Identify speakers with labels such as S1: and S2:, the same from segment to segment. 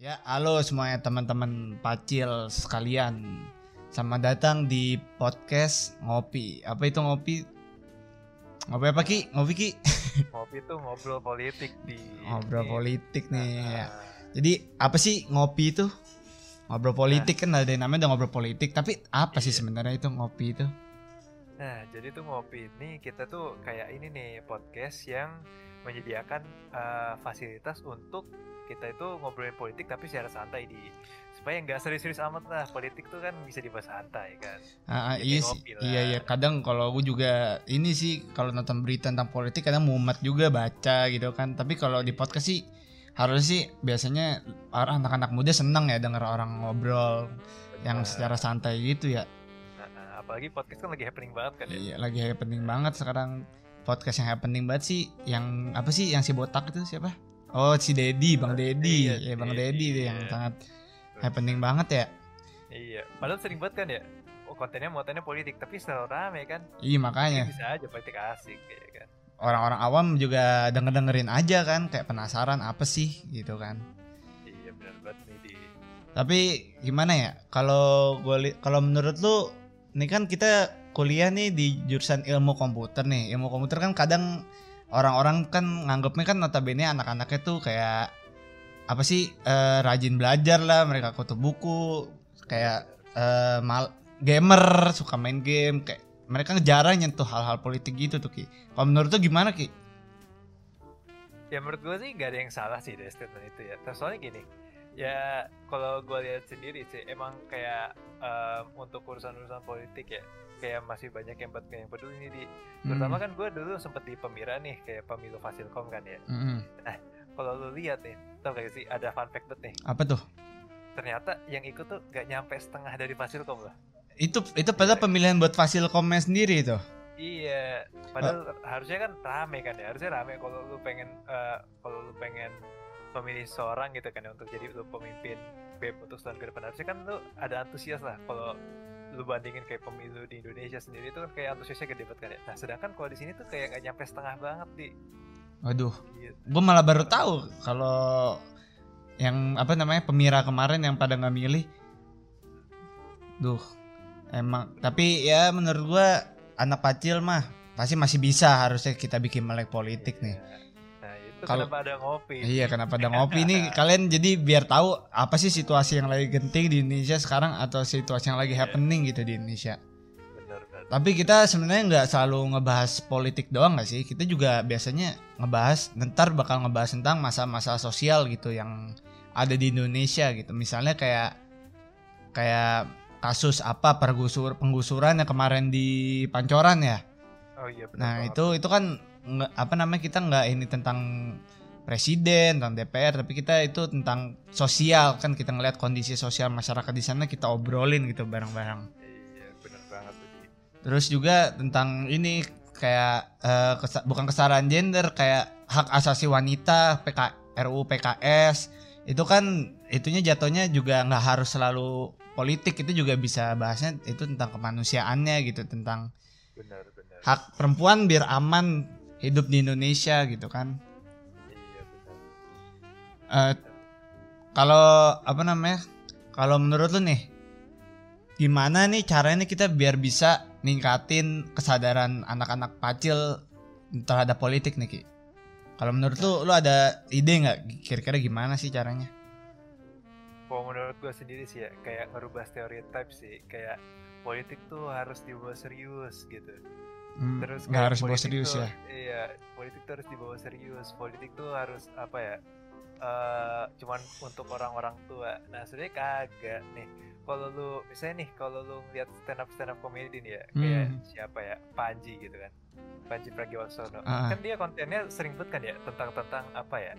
S1: Ya, halo semuanya teman-teman pacil sekalian. Selamat datang di podcast ngopi. Apa itu ngopi? Ngopi apa Ki? Ngopi Ki?
S2: Ngopi tuh ngobrol politik di
S1: Ngobrol politik nih. ya.
S2: Nah,
S1: Jadi apa sih ngopi itu? Ngobrol politik kan ada yang namanya udah ngobrol politik. Tapi apa sih
S2: Iya.
S1: sebenarnya itu ngopi itu?
S2: Nah, jadi tuh ngopi ini kita tuh kayak ini nih podcast yang menyediakan eh, fasilitas untuk kita itu ngobrolin politik tapi secara santai di supaya nggak serius-serius amat lah politik tuh kan bisa dibahas santai kan.
S1: Ah, ah, iya sih. Iya iya. Kadang kalau gue juga ini sih kalau nonton berita tentang politik kadang mumet juga baca gitu kan. Tapi kalau di podcast sih harus sih biasanya orang anak-anak muda seneng ya denger orang ngobrol yang secara santai gitu ya.
S2: Nah, apalagi podcast kan lagi happening banget kan ya.
S1: Iya, lagi happening banget sekarang podcast yang happening banget sih yang apa sih yang si botak itu siapa? Oh, si Dedi, Bang Dedi.
S2: Iya,
S1: ya Bang
S2: Dedi,
S1: itu yang
S2: iya.
S1: sangat happening banget ya.
S2: Iya, padahal sering banget kan ya. Oh, kontennya muatannya politik tapi selalu rame kan.
S1: Iya, makanya
S2: Bisa aja politik asik kayak kan.
S1: orang-orang awam juga denger-dengerin aja kan kayak penasaran apa sih gitu kan.
S2: Iya, benar banget nih di
S1: Tapi gimana ya? Kalau gue kalau menurut lu ini kan kita kuliah nih di jurusan ilmu komputer nih. Ilmu komputer kan kadang orang-orang kan nganggapnya kan notabene anak-anaknya tuh kayak apa sih eh, rajin belajar lah, mereka kutu buku, kayak eh, mal gamer, suka main game, kayak mereka jarang nyentuh hal-hal politik gitu tuh Ki. Kalau menurut lu gimana Ki?
S2: Ya menurut gue sih gak ada yang salah sih dari statement itu ya. Terus soalnya gini, ya kalau gue lihat sendiri sih emang kayak em, untuk urusan-urusan politik ya kayak masih banyak yang buat yang peduli nih di. Terutama
S1: Hmm.
S2: kan gue dulu sempet di pemira nih kayak pemilu Fasilkom kan ya.
S1: Mm-mm.
S2: Kalau lu lihat nih, tau gak sih ada fun fact nih.
S1: Apa tuh?
S2: Ternyata yang ikut tuh gak nyampe setengah dari Fasilkom loh.
S1: Itu itu padahal pemilihan buat Fasilkomnya sendiri itu.
S2: Iya, padahal harusnya kan rame kan ya. Harusnya rame kalau lu pengen eh, kalau lu pengen memilih seorang gitu kan ya untuk jadi lu pemimpin BEM untuk setahun ke depan. Harusnya kan lu ada antusias lah kalau lu bandingin kayak pemilu di Indonesia sendiri itu kan kayak antusiasnya gede banget kan ya. Nah, sedangkan kalau di sini tuh kayak gak nyampe setengah banget di
S1: Waduh,
S2: gitu.
S1: gue malah baru tahu kalau yang apa namanya pemira kemarin yang pada nggak milih. Duh, emang. Tapi ya menurut gue anak pacil mah pasti masih bisa harusnya kita bikin melek politik nih. Kalau-
S2: kenapa ada ngopi.
S1: Iya, kenapa ada ngopi nih? Kalian jadi biar tahu apa sih situasi yang lagi genting di Indonesia sekarang atau situasi yang lagi
S2: Iya.
S1: happening gitu di Indonesia. Tapi kita sebenarnya nggak selalu ngebahas politik doang nggak sih? Kita juga biasanya ngebahas, ntar bakal ngebahas tentang masa-masa sosial gitu yang ada di Indonesia gitu. Misalnya kayak kayak kasus apa pergusur penggusuran yang kemarin di Pancoran ya.
S2: Oh iya
S1: Nah
S2: banget.
S1: itu itu kan nggak apa namanya kita nggak ini tentang presiden, tentang DPR, tapi kita itu tentang sosial kan kita ngelihat kondisi sosial masyarakat di sana kita obrolin gitu bareng-bareng.
S2: Iya, banget.
S1: Terus juga tentang ini kayak eh, kesa- bukan kesetaraan gender kayak hak asasi wanita PK RUU PKS itu kan itunya jatuhnya juga nggak harus selalu politik itu juga bisa bahasnya itu tentang kemanusiaannya gitu tentang
S2: Bener, bener.
S1: hak perempuan biar aman hidup di Indonesia gitu kan. Eh, kalau apa namanya kalau menurut lu nih gimana nih caranya kita biar bisa ningkatin kesadaran anak-anak pacil terhadap politik nih Ki? Kalau menurut lu lu ada ide nggak kira-kira gimana sih caranya?
S2: Kalau menurut gue sendiri sih ya kayak ngerubah stereotype sih kayak politik tuh harus dibawa serius gitu.
S1: Hmm,
S2: Terus
S1: nggak
S2: kayak
S1: harus bawa
S2: politik
S1: serius
S2: tuh-
S1: ya?
S2: Iya, politik tuh harus dibawa serius. Politik tuh harus apa ya? eh cuman untuk orang-orang tua. Nah, sebenarnya kagak nih. Kalau lu misalnya nih, kalau lu ngeliat stand up stand up comedy nih ya, kayak
S1: Hmm.
S2: siapa ya? Panji gitu kan. Panji Pragiwaksono.
S1: Ah.
S2: Kan dia kontennya sering banget kan ya tentang tentang apa ya?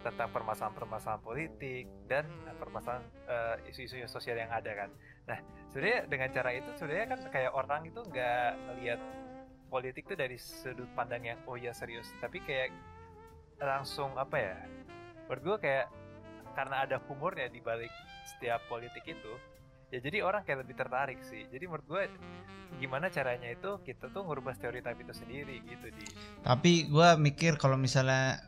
S2: Tentang permasalahan-permasalahan politik dan permasalahan eh, isu-isu sosial yang ada kan. Nah, sebenarnya dengan cara itu sebenarnya kan kayak orang itu nggak ngelihat politik tuh dari sudut pandang yang oh ya serius, tapi kayak langsung apa ya? Menurut gue kayak karena ada humornya di balik setiap politik itu, ya jadi orang kayak lebih tertarik sih. Jadi menurut gue gimana caranya itu kita tuh ngubah stereotip itu sendiri gitu di
S1: Tapi gua mikir kalau misalnya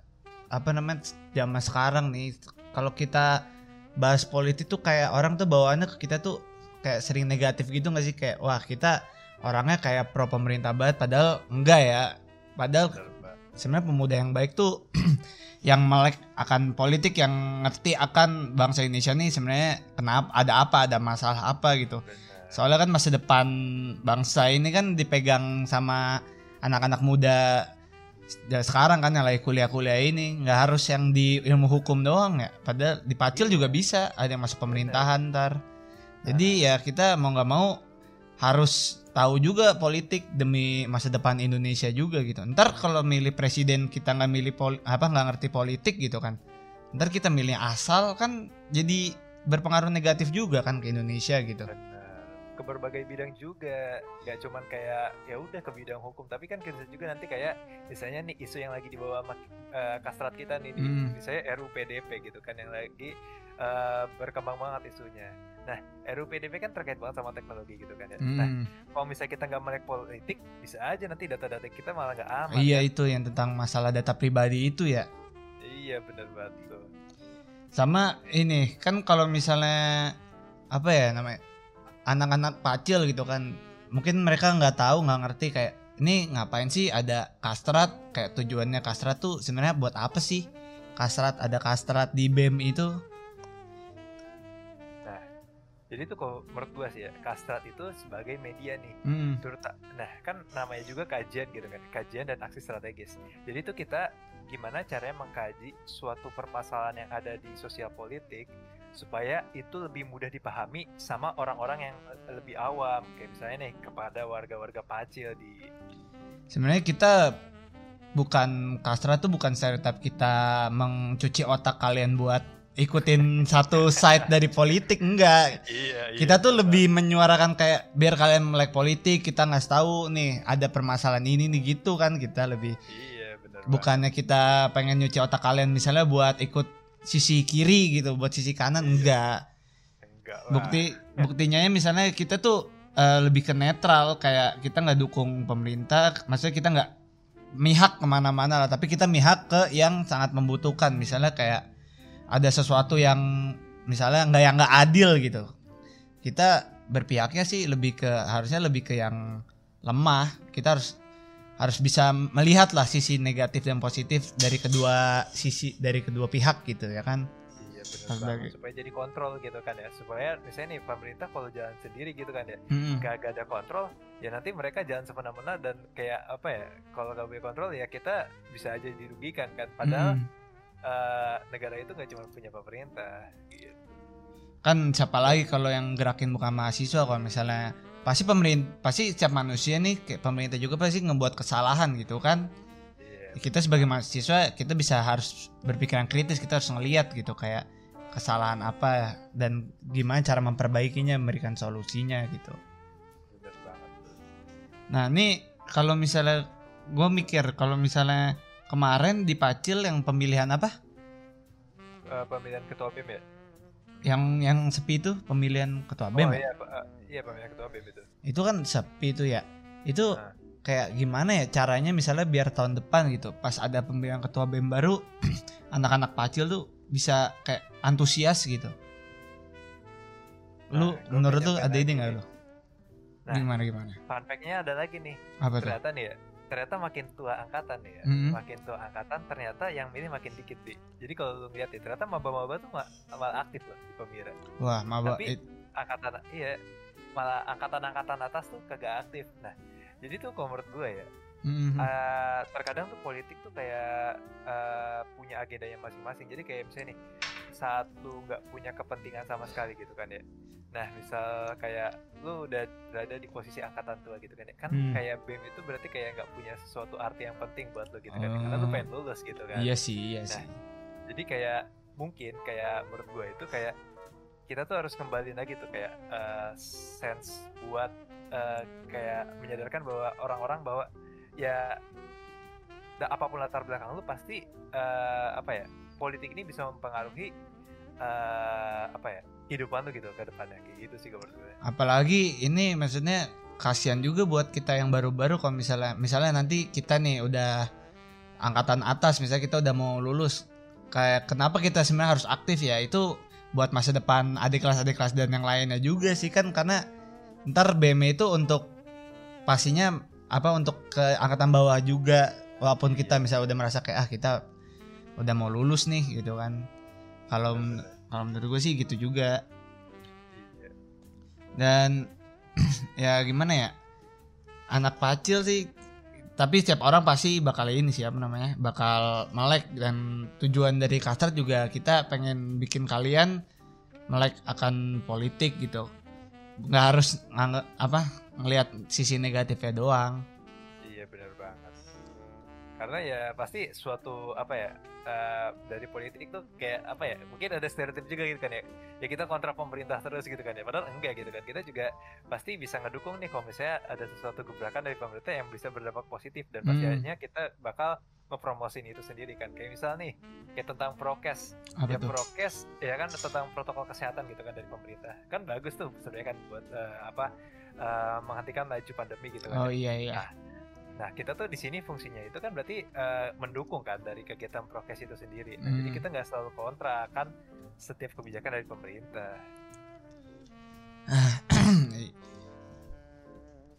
S1: apa namanya zaman sekarang nih kalau kita bahas politik tuh kayak orang tuh bawaannya ke kita tuh kayak sering negatif gitu gak sih kayak wah kita orangnya kayak pro pemerintah banget padahal enggak ya. Padahal sebenarnya pemuda yang baik tuh yang melek akan politik yang ngerti akan bangsa Indonesia nih sebenarnya kenapa ada apa ada masalah apa gitu. Soalnya kan masa depan bangsa ini kan dipegang sama anak-anak muda ya sekarang kan yang lagi kuliah-kuliah ini. Nggak harus yang di ilmu hukum doang ya. Padahal di Pacil juga bisa ada yang masuk pemerintahan ntar. Jadi ya kita mau nggak mau harus tahu juga politik demi masa depan Indonesia juga gitu. Ntar kalau milih presiden kita nggak milih pol- apa nggak ngerti politik gitu kan ntar kita milih asal kan jadi berpengaruh negatif juga kan ke Indonesia gitu.
S2: Bener. ke berbagai bidang juga. Nggak cuman kayak ya udah ke bidang hukum. Tapi kan bisa juga nanti kayak misalnya nih isu yang lagi dibawa sama eh, kastrat kita nih di-
S1: Hmm.
S2: misalnya RUU PDP gitu kan yang lagi eh, berkembang banget isunya nah RUU PDP kan terkait banget sama teknologi gitu kan ya nah
S1: Hmm.
S2: kalau misalnya kita nggak melek politik bisa aja nanti data-data kita malah nggak aman
S1: Iya
S2: kan?
S1: itu yang tentang masalah data pribadi itu ya.
S2: iya bener banget tuh
S1: Sama ini kan kalau misalnya apa ya namanya anak-anak pacil gitu kan, mungkin mereka nggak tahu nggak ngerti kayak ini ngapain sih ada kastrat kayak tujuannya kastrat tuh sebenarnya buat apa sih? Kastrat ada kastrat di BEM itu.
S2: Jadi tuh kalau menurut gua sih ya kastrat itu sebagai media nih.
S1: Hmm.
S2: Terut- nah kan namanya juga kajian gitu kan kajian dan aksi strategis. Jadi itu kita gimana caranya mengkaji suatu permasalahan yang ada di sosial politik supaya itu lebih mudah dipahami sama orang-orang yang lebih awam. Kayak misalnya nih kepada warga-warga pacil di
S1: Sebenarnya kita bukan kastrat tuh bukan stereotip kita mencuci otak kalian buat ikutin satu side dari politik enggak.
S2: Iya,
S1: kita tuh lebih menyuarakan kayak biar kalian melek politik kita nggak tahu nih ada permasalahan ini nih gitu kan. Kita lebih
S2: iya bener
S1: bukannya kita pengen nyuci otak kalian misalnya buat ikut sisi kiri gitu buat sisi kanan enggak.
S2: Banget. enggak lah.
S1: Bukti buktinya ya misalnya kita tuh eh, lebih ke netral kayak kita nggak dukung pemerintah maksudnya kita nggak mihak ke mana-mana lah tapi kita mihak ke yang sangat membutuhkan. Misalnya kayak ada sesuatu yang misalnya nggak yang nggak adil gitu. Kita berpihaknya sih lebih ke harusnya lebih ke yang lemah. Kita harus harus bisa melihat lah sisi negatif dan positif dari kedua sisi dari kedua pihak gitu ya kan?
S2: Iya
S1: bagi-
S2: supaya jadi kontrol gitu kan ya. Supaya misalnya nih pemerintah kalau jalan sendiri gitu kan ya
S1: Mm-mm.
S2: gak, gak ada kontrol ya nanti mereka jalan semena-mena dan kayak apa ya kalau gak punya kontrol ya kita bisa aja dirugikan kan. Padahal
S1: Mm-mm.
S2: Eh, negara itu nggak cuma punya pemerintah gitu.
S1: kan siapa lagi kalau yang gerakin bukan mahasiswa kalau misalnya pasti pemerintah pasti setiap manusia nih kayak pemerintah juga pasti ngebuat kesalahan gitu kan.
S2: Iya,
S1: kita sebagai mahasiswa kita bisa harus berpikiran kritis kita harus ngeliat gitu kayak kesalahan apa dan gimana cara memperbaikinya memberikan solusinya gitu. Nah ini kalau misalnya gue mikir kalau misalnya kemarin di Pacil yang pemilihan apa?
S2: Eh, pemilihan ketua BEM ya?
S1: Yang yang sepi itu pemilihan ketua BEM
S2: oh
S1: ya?
S2: iya eh, iya pemilihan ketua BEM itu.
S1: Itu kan sepi itu ya? Itu
S2: Nah.
S1: kayak gimana ya caranya misalnya biar tahun depan gitu pas ada pemilihan ketua BEM baru anak-anak pacil tuh bisa kayak antusias gitu. Lu
S2: Nah, gua
S1: menurut lu ada ide nggak lu?
S2: Nah.
S1: gimana gimana?
S2: fun fact-nya ada lagi nih.
S1: Apa tuh?
S2: Ternyata nih ya ternyata makin tua angkatan ya.
S1: Mhm.
S2: makin tua angkatan ternyata yang milih makin dikit bi. Jadi kalau lu lihat ya ternyata maba-maba tuh ma- malah aktif loh di pemira.
S1: Wah maba
S2: Tapi-
S1: it-
S2: angkatan iya malah angkatan-angkatan atas tuh kagak aktif. Nah jadi tuh kalau menurut gue ya
S1: Mhm.
S2: eh, terkadang tuh politik tuh kayak eh, punya agendanya masing-masing. Jadi kayak misalnya nih saat lu nggak punya kepentingan sama sekali gitu kan ya. Nah misal kayak lu udah berada di posisi angkatan tua gitu kan ya. Kan
S1: Hmm.
S2: kayak BEM itu berarti kayak nggak punya sesuatu arti yang penting buat lu gitu kan karena lu
S1: Oh.
S2: pengen lulus gitu kan.
S1: Iya sih iya
S2: Nah,
S1: sih.
S2: jadi kayak mungkin kayak menurut gue itu kayak kita tuh harus kembali lagi tuh kayak eh, sense buat eh, kayak menyadarkan bahwa orang-orang bahwa ya apa pun latar belakang lu pasti eh, apa ya politik ini bisa mempengaruhi eh, apa ya kehidupan lu gitu ke depannya. Kayak gitu sih menurut gue.
S1: Apalagi ini maksudnya kasihan juga buat kita yang baru-baru kalau misalnya misalnya nanti kita nih udah angkatan atas misalnya kita udah mau lulus. Kayak kenapa kita sebenarnya harus aktif ya? Itu buat masa depan adik kelas adik kelas dan yang lainnya juga sih kan karena ntar BM itu untuk pastinya apa untuk ke angkatan bawah juga. Walaupun kita misalnya udah merasa kayak ah kita udah mau lulus nih gitu kan. Kalau men- kalau menurut gue sih gitu juga.
S2: Iya.
S1: dan ya gimana ya anak pacil sih tapi setiap orang pasti bakal ini sih apa namanya bakal melek. Dan tujuan dari Kastrat juga kita pengen bikin kalian melek akan politik gitu. Nggak harus apa ngelihat sisi negatifnya doang.
S2: Iya benar banget. Karena ya pasti suatu apa ya eh, dari politik tuh kayak apa ya mungkin ada stereotip juga gitu kan ya. Ya kita kontra pemerintah terus gitu kan ya. Padahal enggak gitu kan. Kita juga pasti bisa ngedukung nih kalau misalnya ada sesuatu gebrakan dari pemerintah yang bisa berdampak positif dan
S1: Hmm.
S2: pastinya kita bakal ngepromosin itu sendiri kan. Kayak misal nih kayak tentang prokes.
S1: apa
S2: ya
S1: tuh
S2: prokes ya kan tentang protokol kesehatan gitu kan dari pemerintah. Kan bagus tuh sebenarnya kan buat eh, apa eh, menghentikan laju pandemi gitu kan.
S1: oh iya iya
S2: Nah, kita tuh di sini fungsinya itu kan berarti eh, mendukung kan dari kegiatan prokes itu sendiri. Nah, jadi
S1: Hmm.
S2: kita nggak selalu kontra kan setiap kebijakan dari pemerintah.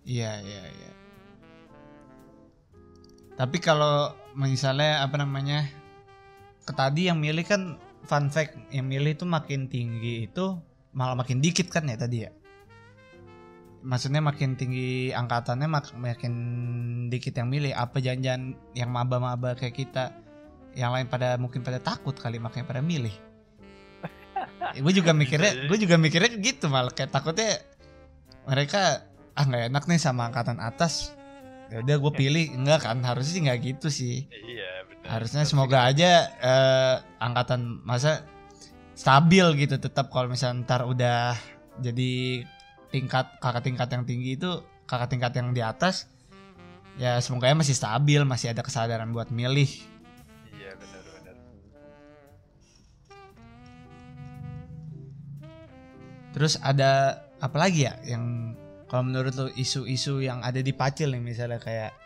S1: iya iya iya tapi kalau misalnya apa namanya ke tadi yang milih kan fun fact yang milih itu makin tinggi itu malah makin dikit kan ya tadi ya maksudnya makin tinggi angkatannya mak- makin dikit yang milih. Apa jangan-jangan yang maba-maba kayak kita? Yang lain pada mungkin pada takut kali makanya pada milih. Gue juga mikirnya gue juga mikirnya gitu malah kayak takutnya mereka ah nggak enak nih sama angkatan atas. Ya udah gue pilih. Enggak kan? Harusnya sih nggak gitu sih.
S2: Iya, benar.
S1: harusnya semoga aja eh, angkatan masa stabil gitu tetap kalau misalnya ntar udah jadi tingkat kakak tingkat yang tinggi itu kakak tingkat yang di atas ya semoga masih stabil masih ada kesadaran buat milih
S2: Iya, benar benar.
S1: terus ada apa lagi ya yang kalau menurut lo isu-isu yang ada di Pacil nih misalnya kayak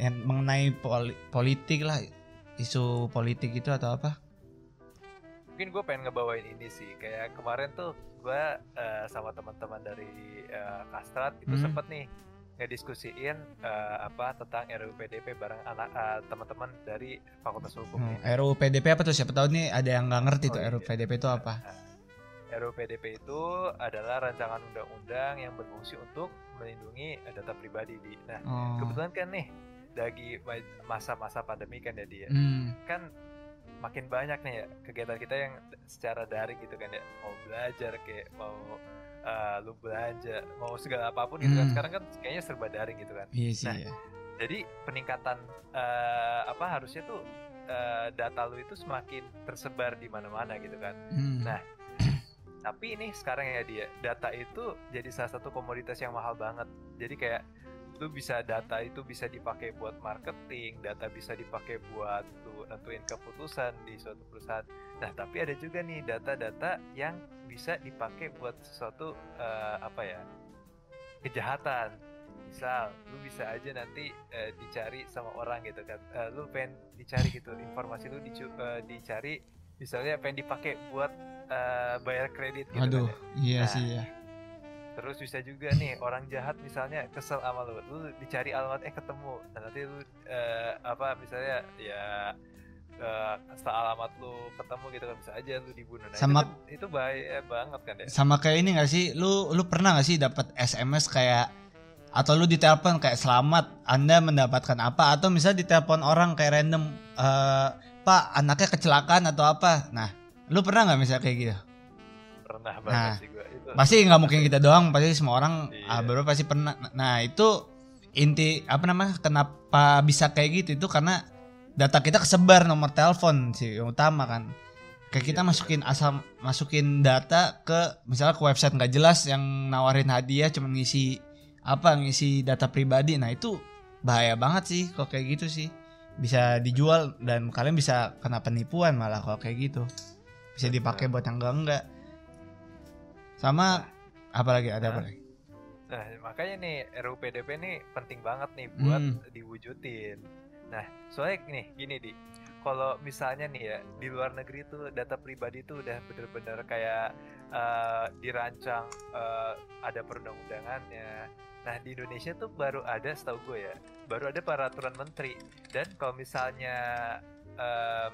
S1: yang mengenai poli- politik lah isu politik itu atau apa
S2: Mungkin gue pengen ngebawain ini sih. Kayak kemarin tuh gue eh, sama teman-teman dari eh, Kastrat itu
S1: Hmm.
S2: sempet nih ngediskusiin eh, apa tentang RUU PDP bareng anak eh, teman-teman dari Fakultas Hukum
S1: Hmm. RUU PDP apa tuh siapa tahu nih ada yang nggak ngerti
S2: Oh,
S1: tuh
S2: iya.
S1: RUU PDP itu apa
S2: Nah, RUU PDP itu adalah rancangan undang-undang yang berfungsi untuk melindungi data pribadi di. Nah,
S1: oh.
S2: kebetulan kan nih lagi ma- masa-masa pandemi kan ya dia.
S1: Hmm,
S2: Kan makin banyak nih ya kegiatan kita yang secara daring gitu kan ya. Mau belajar kayak mau eh, lu belanja, mau segala apa pun gitu kan.
S1: Hmm.
S2: Sekarang kan kayaknya serba daring gitu kan.
S1: iya sih
S2: Nah,
S1: ya.
S2: Jadi peningkatan eh, apa harusnya tuh eh, data lu itu semakin tersebar di mana-mana gitu kan.
S1: Hmm.
S2: nah, Tapi ini sekarang ya dia data itu jadi salah satu komoditas yang mahal banget. Jadi kayak lu bisa data itu bisa dipakai buat marketing, data bisa dipakai buat lu nentuin keputusan di suatu perusahaan. Nah, tapi ada juga nih data-data yang bisa dipakai buat sesuatu eh, apa ya? kejahatan. Misal, lu bisa aja nanti eh, dicari sama orang gitu kan. Eh, lu pengen dicari gitu, informasi lu dicu- eh, dicari misalnya pengen dipakai buat eh, bayar kredit gitu
S1: aduh
S2: kan ya.
S1: iya
S2: Nah,
S1: sih ya
S2: Terus bisa juga nih orang jahat misalnya kesel sama lu, lu dicari alamat eh ketemu. Nah, nanti lu eh, apa misalnya ya eh, setelah alamat lu ketemu gitu kan bisa aja lu dibunuh. Nah,
S1: Sama-
S2: itu, kan- itu bahaya banget kan ya.
S1: sama kayak ini gak sih lu lu pernah gak sih dapat SMS kayak atau lu ditelepon kayak selamat anda mendapatkan apa atau misalnya ditelepon orang kayak random eh, pak anaknya kecelakaan atau apa nah lu pernah nggak misalnya kayak gitu
S2: Pernah banget
S1: Nah,
S2: sih.
S1: Pasti nggak mungkin kita doang pasti semua orang
S2: Iya.
S1: ah, baru pasti pernah. Nah itu inti apa namanya kenapa bisa kayak gitu? Itu karena data kita kesebar nomor telepon sih yang utama kan. Kayak kita
S2: Iya,
S1: masukin asal masukin data ke misalnya ke website nggak jelas yang nawarin hadiah cuma ngisi apa ngisi data pribadi. Nah itu bahaya banget sih kalau kayak gitu sih. Bisa dijual dan kalian bisa kena penipuan malah kalau kayak gitu. Bisa dipakai buat yang enggak enggak sama apa lagi ada apa
S2: Nah,
S1: lagi
S2: Nah, makanya nih RUU PDP nih penting banget nih buat
S1: Hmm.
S2: diwujudin. Nah, soalnya nih gini di kalau misalnya nih ya di luar negeri tuh data pribadi tuh udah bener-bener kayak uh, dirancang uh, ada perundang-undangannya. Nah di Indonesia tuh baru ada setahu gue ya, baru ada peraturan menteri. Dan kalau misalnya um,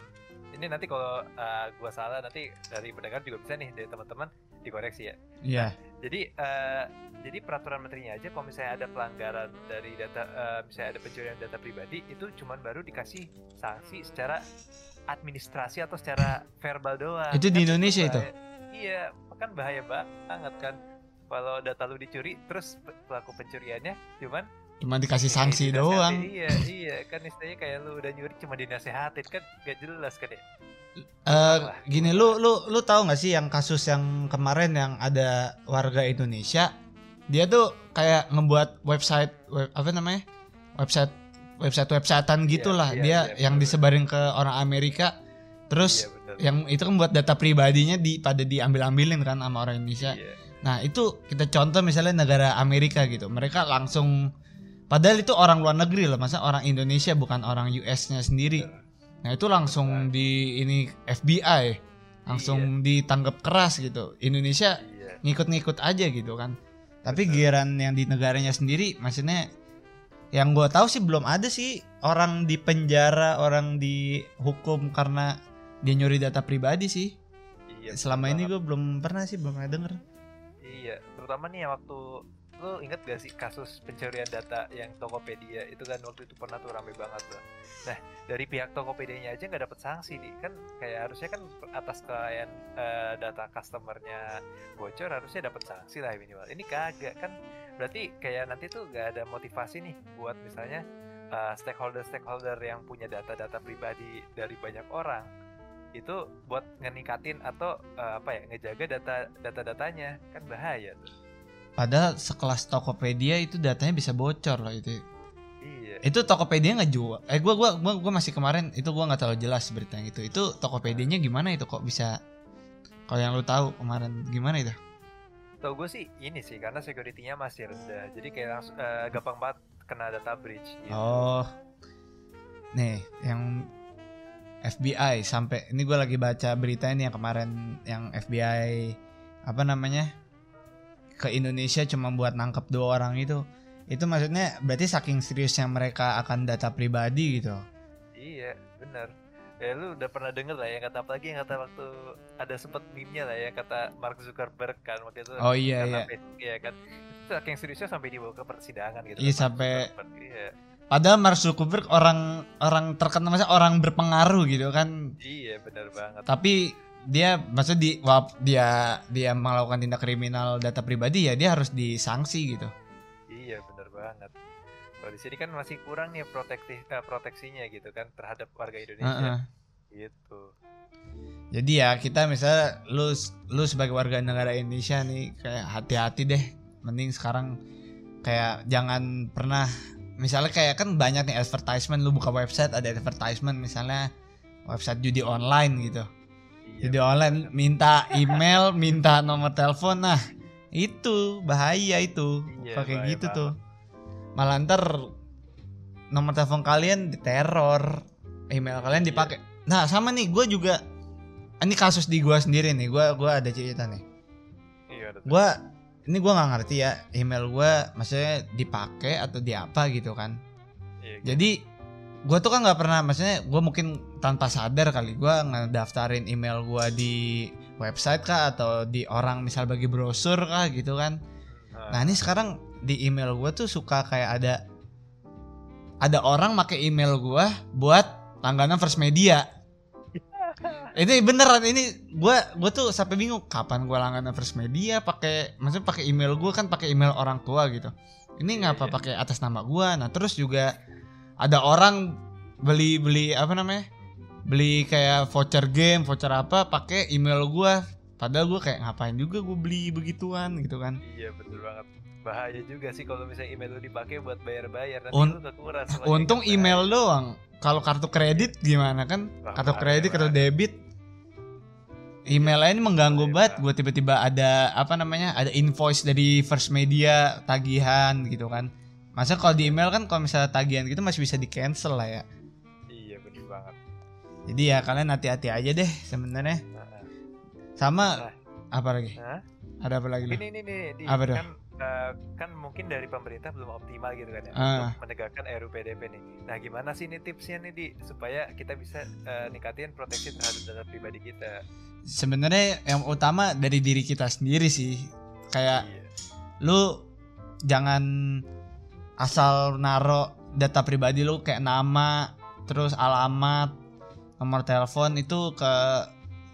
S2: ini nanti kalau uh, gue salah nanti dari pendengar juga bisa nih dari teman-teman dikoreksi ya.
S1: Iya. Yeah.
S2: Jadi uh, jadi peraturan menterinya aja kalau misalnya ada pelanggaran dari data uh, misalnya ada pencurian data pribadi itu cuma baru dikasih sanksi secara administrasi atau secara verbal doang.
S1: Itu di kan Indonesia itu.
S2: Iya, kan bahaya banget kan kalau data lu dicuri terus pelaku pencuriannya cuman
S1: cuma dikasih sanksi doang.
S2: Iya, iya, kan istilahnya kayak lu udah nyuri cuma dinasehatin kan gak jelas kan ya.
S1: Uh, gini lu lu lu tahu nggak sih yang kasus yang kemarin yang ada warga Indonesia? Dia tuh kayak ngebuat website web, apa namanya? Website website websitean iya, gitulah. yeah, dia yeah, yang bener. disebarin ke orang Amerika. Terus yeah, yang itu kan buat data pribadinya di pada diambil ambilin kan sama orang Indonesia. Yeah. nah itu kita contoh misalnya negara Amerika gitu. Mereka langsung padahal itu orang luar negeri loh. Masa orang Indonesia bukan orang US-nya sendiri. Yeah. Nah itu langsung di ini FBI langsung yeah. ditanggap keras gitu Indonesia iya. ngikut-ngikut aja gitu kan tapi giliran yang di negaranya sendiri, maksudnya yang gue tahu sih belum ada sih orang di penjara, orang dihukum karena dia nyuri data pribadi sih. Iya. Selama ini gue belum pernah sih, belum pernah denger.
S2: Iya, terutama nih waktu lo inget gak sih kasus pencurian data yang Tokopedia itu kan waktu itu pernah tuh rame banget tuh. Nah dari pihak Tokopedia-nya aja nggak dapet sanksi nih kan kayak harusnya kan atas klien uh, data customernya bocor harusnya dapat sanksi lah minimal. Ini kagak kan berarti kayak nanti tuh nggak ada motivasi nih buat misalnya uh, stakeholder-stakeholder yang punya data-data pribadi dari banyak orang itu buat ngenikatin atau uh, apa ya ngejaga data data-datanya kan bahaya tuh.
S1: Padahal sekelas Tokopedia itu datanya bisa bocor loh itu. Iya. Itu Tokopedia nggak jual. Eh gua gua gua gua masih kemarin itu gua nggak terlalu jelas berita yang itu. Itu Tokopedia-nya gimana itu kok bisa kalau yang lu tahu kemarin gimana itu?
S2: Tahu gue sih ini sih karena security-nya masih rendah. Jadi kayak langsung uh, gampang banget kena data breach
S1: gitu. Oh. Nih, yang FBI sampai ini gue lagi baca berita ini yang kemarin yang FBI apa namanya ke Indonesia cuma buat nangkep dua orang itu. Itu maksudnya berarti saking seriusnya mereka akan data pribadi gitu.
S2: Iya benar. Ya lu udah pernah denger lah ya kata apa lagi? Yang kata waktu ada sempet meme-nya lah ya kata Mark Zuckerberg kan waktu itu.
S1: Oh iya iya.
S2: Facebook, ya kan. Itu saking seriusnya sampai dibawa ke persidangan gitu.
S1: Iya sampai iya. Padahal Mark Zuckerberg orang orang terkenal masa orang berpengaruh gitu kan.
S2: Iya benar banget.
S1: Tapi dia maksud di wap, dia dia melakukan tindak kriminal data pribadi ya dia harus disanksi gitu.
S2: Iya benar banget. Kalau di sini kan masih kurang nih proteksi uh, proteksinya gitu kan terhadap warga Indonesia. Uh -uh. Gitu.
S1: Jadi ya kita misalnya lu lu sebagai warga negara Indonesia nih kayak hati-hati deh. Mending sekarang kayak jangan pernah misalnya kayak kan banyak nih advertisement lu buka website ada advertisement misalnya website judi online gitu jadi online minta email, minta nomor telepon. Nah, itu bahaya itu. Iya, Pakai gitu banget. tuh. Malah ntar nomor telepon kalian diteror, email kalian iya. dipakai. Nah, sama nih gue juga ini kasus di gue sendiri nih. Gue gua ada cerita nih. Iya, gue ini gue nggak ngerti ya email gue maksudnya dipakai atau di apa gitu kan. Iya, gitu. Jadi gue tuh kan nggak pernah maksudnya gue mungkin tanpa sadar kali gue ngedaftarin email gue di website kah atau di orang misal bagi brosur kah gitu kan. Nah ini sekarang di email gue tuh suka kayak ada ada orang make email gue buat langganan first media. Ini beneran ini gue gue tuh sampai bingung kapan gue langganan first media pakai maksudnya pakai email gue kan pakai email orang tua gitu. Ini iya, ngapa iya. pakai atas nama gue nah terus juga ada orang beli beli apa namanya? Beli kayak voucher game voucher apa pakai email gue padahal gue kayak ngapain juga gue beli begituan gitu kan.
S2: Iya betul banget. Bahaya juga sih kalau misalnya email lu dipakai buat bayar-bayar. Nanti Un lu kekuras
S1: untung email doang. Kalau kartu kredit gimana kan? Wah, kartu kredit kartu debit. Email ini mengganggu iya, banget. gue tiba-tiba ada apa namanya ada invoice dari first media tagihan gitu kan masa kalau di email kan kalau misalnya tagihan gitu masih bisa di cancel lah ya
S2: iya benar banget
S1: Jadi ya kalian hati-hati aja deh sebenarnya.
S2: Nah,
S1: Sama
S2: Nah.
S1: apa lagi?
S2: Hah?
S1: Ada apa lagi
S2: ini ini nih di,
S1: Apa
S2: kan eh, kan mungkin dari pemerintah belum optimal gitu kan ya
S1: Ah.
S2: untuk menegakkan RUU PDP nih. Nah gimana sih ini tipsnya nih di supaya kita bisa eh, ningkatin proteksi terhadap data pribadi kita?
S1: Sebenarnya yang utama dari diri kita sendiri sih. Kayak
S2: Iya.
S1: lu jangan asal naro data pribadi lu kayak nama, terus alamat, nomor telepon itu ke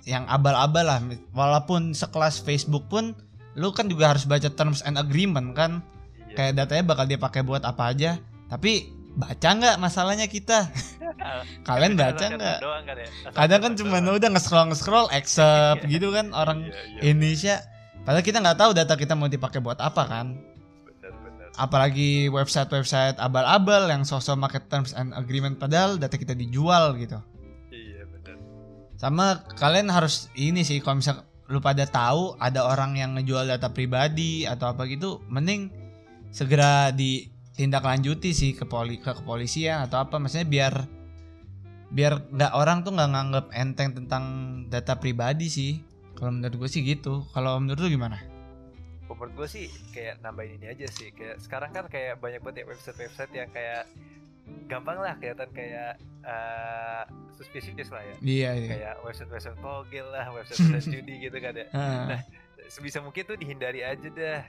S1: yang abal-abal lah. Walaupun sekelas Facebook pun lu kan juga harus baca terms and agreement kan.
S2: Iya.
S1: Kayak datanya bakal dia pakai buat apa aja. Tapi baca nggak masalahnya kita? Kalian baca nggak?
S2: kan ya?
S1: Kadang kan cuma
S2: doang.
S1: udah nge-scroll nge-scroll accept
S2: Iya.
S1: gitu kan orang
S2: Iya, iya,
S1: Indonesia. Padahal kita nggak tahu data kita mau dipakai buat apa kan. Apalagi website-website abal-abal yang sosok market terms and agreement padahal data kita dijual gitu.
S2: Iya benar.
S1: Sama kalian harus ini sih kalau misal lu pada tahu ada orang yang ngejual data pribadi atau apa gitu, mending segera ditindaklanjuti sih ke poli ke kepolisian atau apa maksudnya biar biar nggak orang tuh nggak nganggap enteng tentang data pribadi sih. Kalau menurut gue sih gitu. Kalau menurut lu gimana?
S2: Menurut gue sih kayak nambahin ini aja sih. Kayak sekarang kan kayak banyak banget ya website-website yang kayak gampang lah kelihatan kayak eh, suspicious lah ya.
S1: Iya, iya.
S2: Kayak website-website togel lah, website-website judi gitu kan ya.
S1: Heeh.
S2: sebisa mungkin tuh dihindari aja dah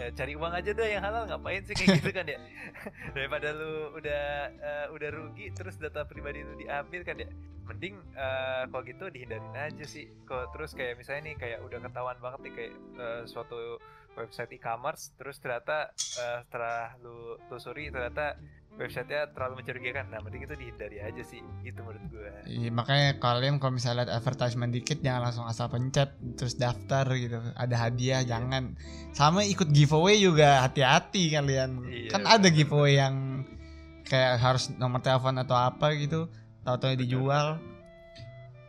S2: Eh, cari uang aja dah yang halal ngapain sih kayak gitu kan ya daripada lu udah eh, udah rugi terus data pribadi lu diambil kan ya mending eh, kalau gitu dihindarin aja sih kok terus kayak misalnya nih kayak udah ketahuan banget nih kayak eh, suatu website e-commerce terus ternyata eh, setelah lu telusuri ternyata websitenya terlalu mencurigakan nah mending itu dihindari aja sih gitu menurut gue
S1: Iya, makanya kalian kalau misalnya lihat advertisement dikit jangan langsung asal pencet terus daftar gitu. Ada hadiah jangan. Sama ikut giveaway juga hati-hati kalian.
S2: Iya,
S1: kan ada giveaway yang kayak harus nomor telepon atau apa gitu. Tahu-tahu dijual.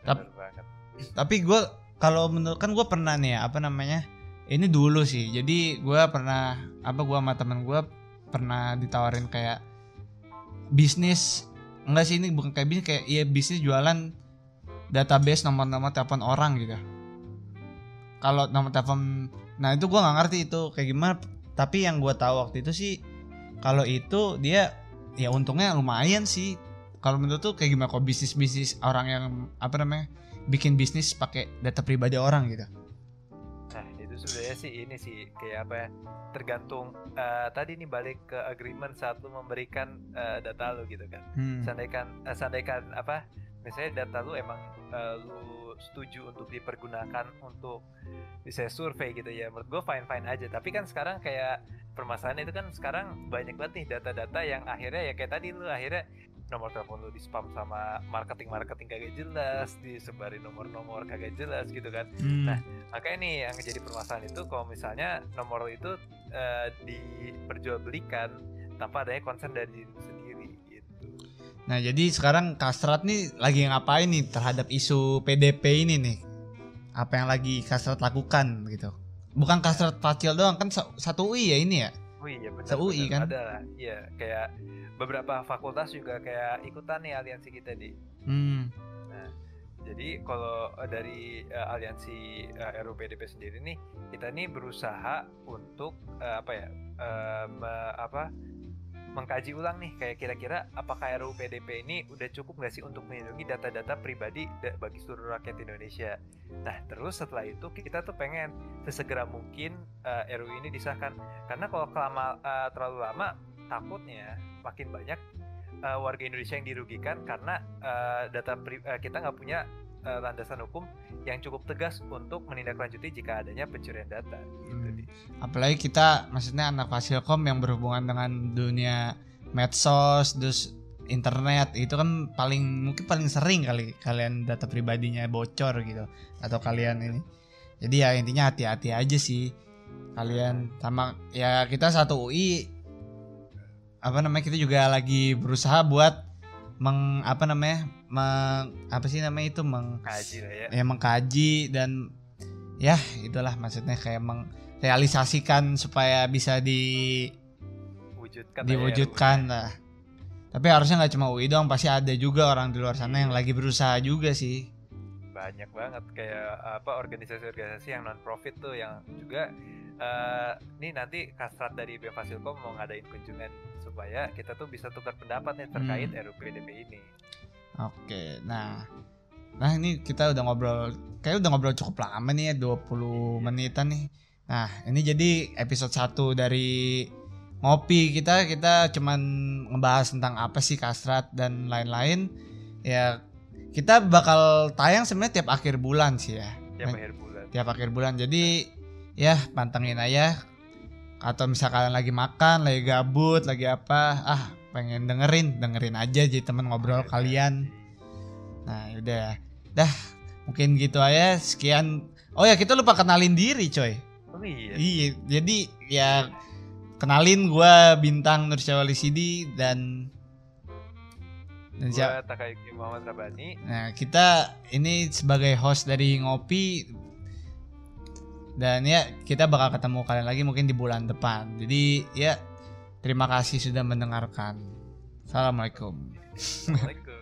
S1: Tap-
S2: Bener banget
S1: Tapi gue kalau menurut kan gue pernah nih ya, apa namanya? Ini dulu sih. Jadi gue pernah apa gue sama temen gue pernah ditawarin kayak bisnis enggak sih ini bukan kayak bisnis kayak iya bisnis jualan database nomor-nomor telepon orang gitu. Kalau nomor telepon nah itu gue nggak ngerti itu kayak gimana tapi yang gue tahu waktu itu sih kalau itu dia ya untungnya lumayan sih kalau menurut tuh kayak gimana kok bisnis bisnis orang yang apa namanya bikin bisnis pakai data pribadi orang gitu
S2: Nah itu sebenarnya sih ini sih kayak apa ya tergantung eh, tadi nih balik ke agreement saat lu memberikan eh, data lu gitu kan.
S1: hmm.
S2: Sandaikan eh, sandaikan apa misalnya data lu emang eh, lu setuju untuk dipergunakan untuk bisa survei gitu ya menurut gue fine fine aja tapi kan sekarang kayak permasalahan itu kan sekarang banyak banget nih data-data yang akhirnya ya kayak tadi lu akhirnya nomor telepon lu di spam sama marketing marketing kagak jelas disebarin nomor-nomor kagak jelas gitu kan
S1: Hmm.
S2: Nah, makanya nih yang jadi permasalahan itu kalau misalnya nomor itu eh, diperjualbelikan tanpa adanya konsen dari diri lu sendiri gitu.
S1: Nah jadi sekarang Kastrat nih lagi ngapain nih terhadap isu PDP ini nih? Apa yang lagi Kastrat lakukan gitu? Bukan Kastrat Facil doang kan sa- satu UI ya ini ya?
S2: Oh iya benar.
S1: Se-UI
S2: benar.
S1: kan?
S2: Ada lah. Iya, kayak beberapa fakultas juga kayak ikutan nih aliansi kita di.
S1: Hmm.
S2: Jadi kalau eh, dari eh, aliansi eh, RUU PDP sendiri nih, kita nih berusaha untuk eh, apa ya? eh, me- apa? Mengkaji ulang nih kayak kira-kira apakah RUU PDP ini udah cukup nggak sih untuk melindungi data-data pribadi bagi seluruh rakyat Indonesia. Nah terus setelah itu kita tuh pengen sesegera mungkin eh, RUU ini disahkan karena kalau kelama eh, terlalu lama takutnya makin banyak eh, warga Indonesia yang dirugikan karena eh, data pri- eh, kita nggak punya eh, landasan hukum yang cukup tegas untuk menindaklanjuti jika adanya pencurian data. Gitu,
S1: Hmm.
S2: Di.
S1: Apalagi kita maksudnya anak Fasilkom yang berhubungan dengan dunia medsos, terus internet itu kan paling mungkin paling sering kali kalian data pribadinya bocor gitu atau kalian ini. Jadi ya intinya hati-hati aja sih kalian sama ya kita satu UI apa namanya kita juga lagi berusaha buat meng apa namanya meng, apa sih namanya itu meng
S2: Kaji lah ya.
S1: ya mengkaji dan ya itulah maksudnya kayak mengrealisasikan supaya bisa di
S2: Wujudkan ya
S1: diwujudkan
S2: RUU-nya.
S1: lah. Tapi harusnya nggak cuma UI doang, pasti ada juga orang di luar sana yang lagi berusaha juga sih.
S2: banyak banget kayak apa organisasi-organisasi yang non profit tuh yang juga eh nih nanti kasrat dari Fasilkom mau ngadain kunjungan supaya kita tuh bisa tukar pendapat nih terkait
S1: Hmm.
S2: RUPDP ini.
S1: Oke, nah, nah ini kita udah ngobrol, kayak udah ngobrol cukup lama nih ya, 20 menitan nih. Nah, ini jadi episode 1 dari ngopi kita, kita cuman ngebahas tentang apa sih kasrat dan lain-lain. Ya, kita bakal tayang sebenarnya tiap akhir bulan sih ya,
S2: Tiap
S1: Baik.
S2: akhir bulan.
S1: tiap akhir bulan. Jadi ya pantengin aja. Atau misalkan lagi makan, lagi gabut, lagi apa, ah pengen dengerin, dengerin aja jadi temen ngobrol kalian. Nah, udah. Dah, mungkin gitu aja. Sekian. Oh ya, kita lupa kenalin diri, coy.
S2: Oh iya.
S1: Iya, jadi ya kenalin gua Bintang Nursyawali Sidi dan dan siapa?
S2: Gua Takayuki Muhammad Rabani.
S1: Nah, kita ini sebagai host dari Ngopi dan ya kita bakal ketemu kalian lagi mungkin di bulan depan. Jadi ya terima kasih sudah mendengarkan. Assalamualaikum.
S2: Assalamualaikum.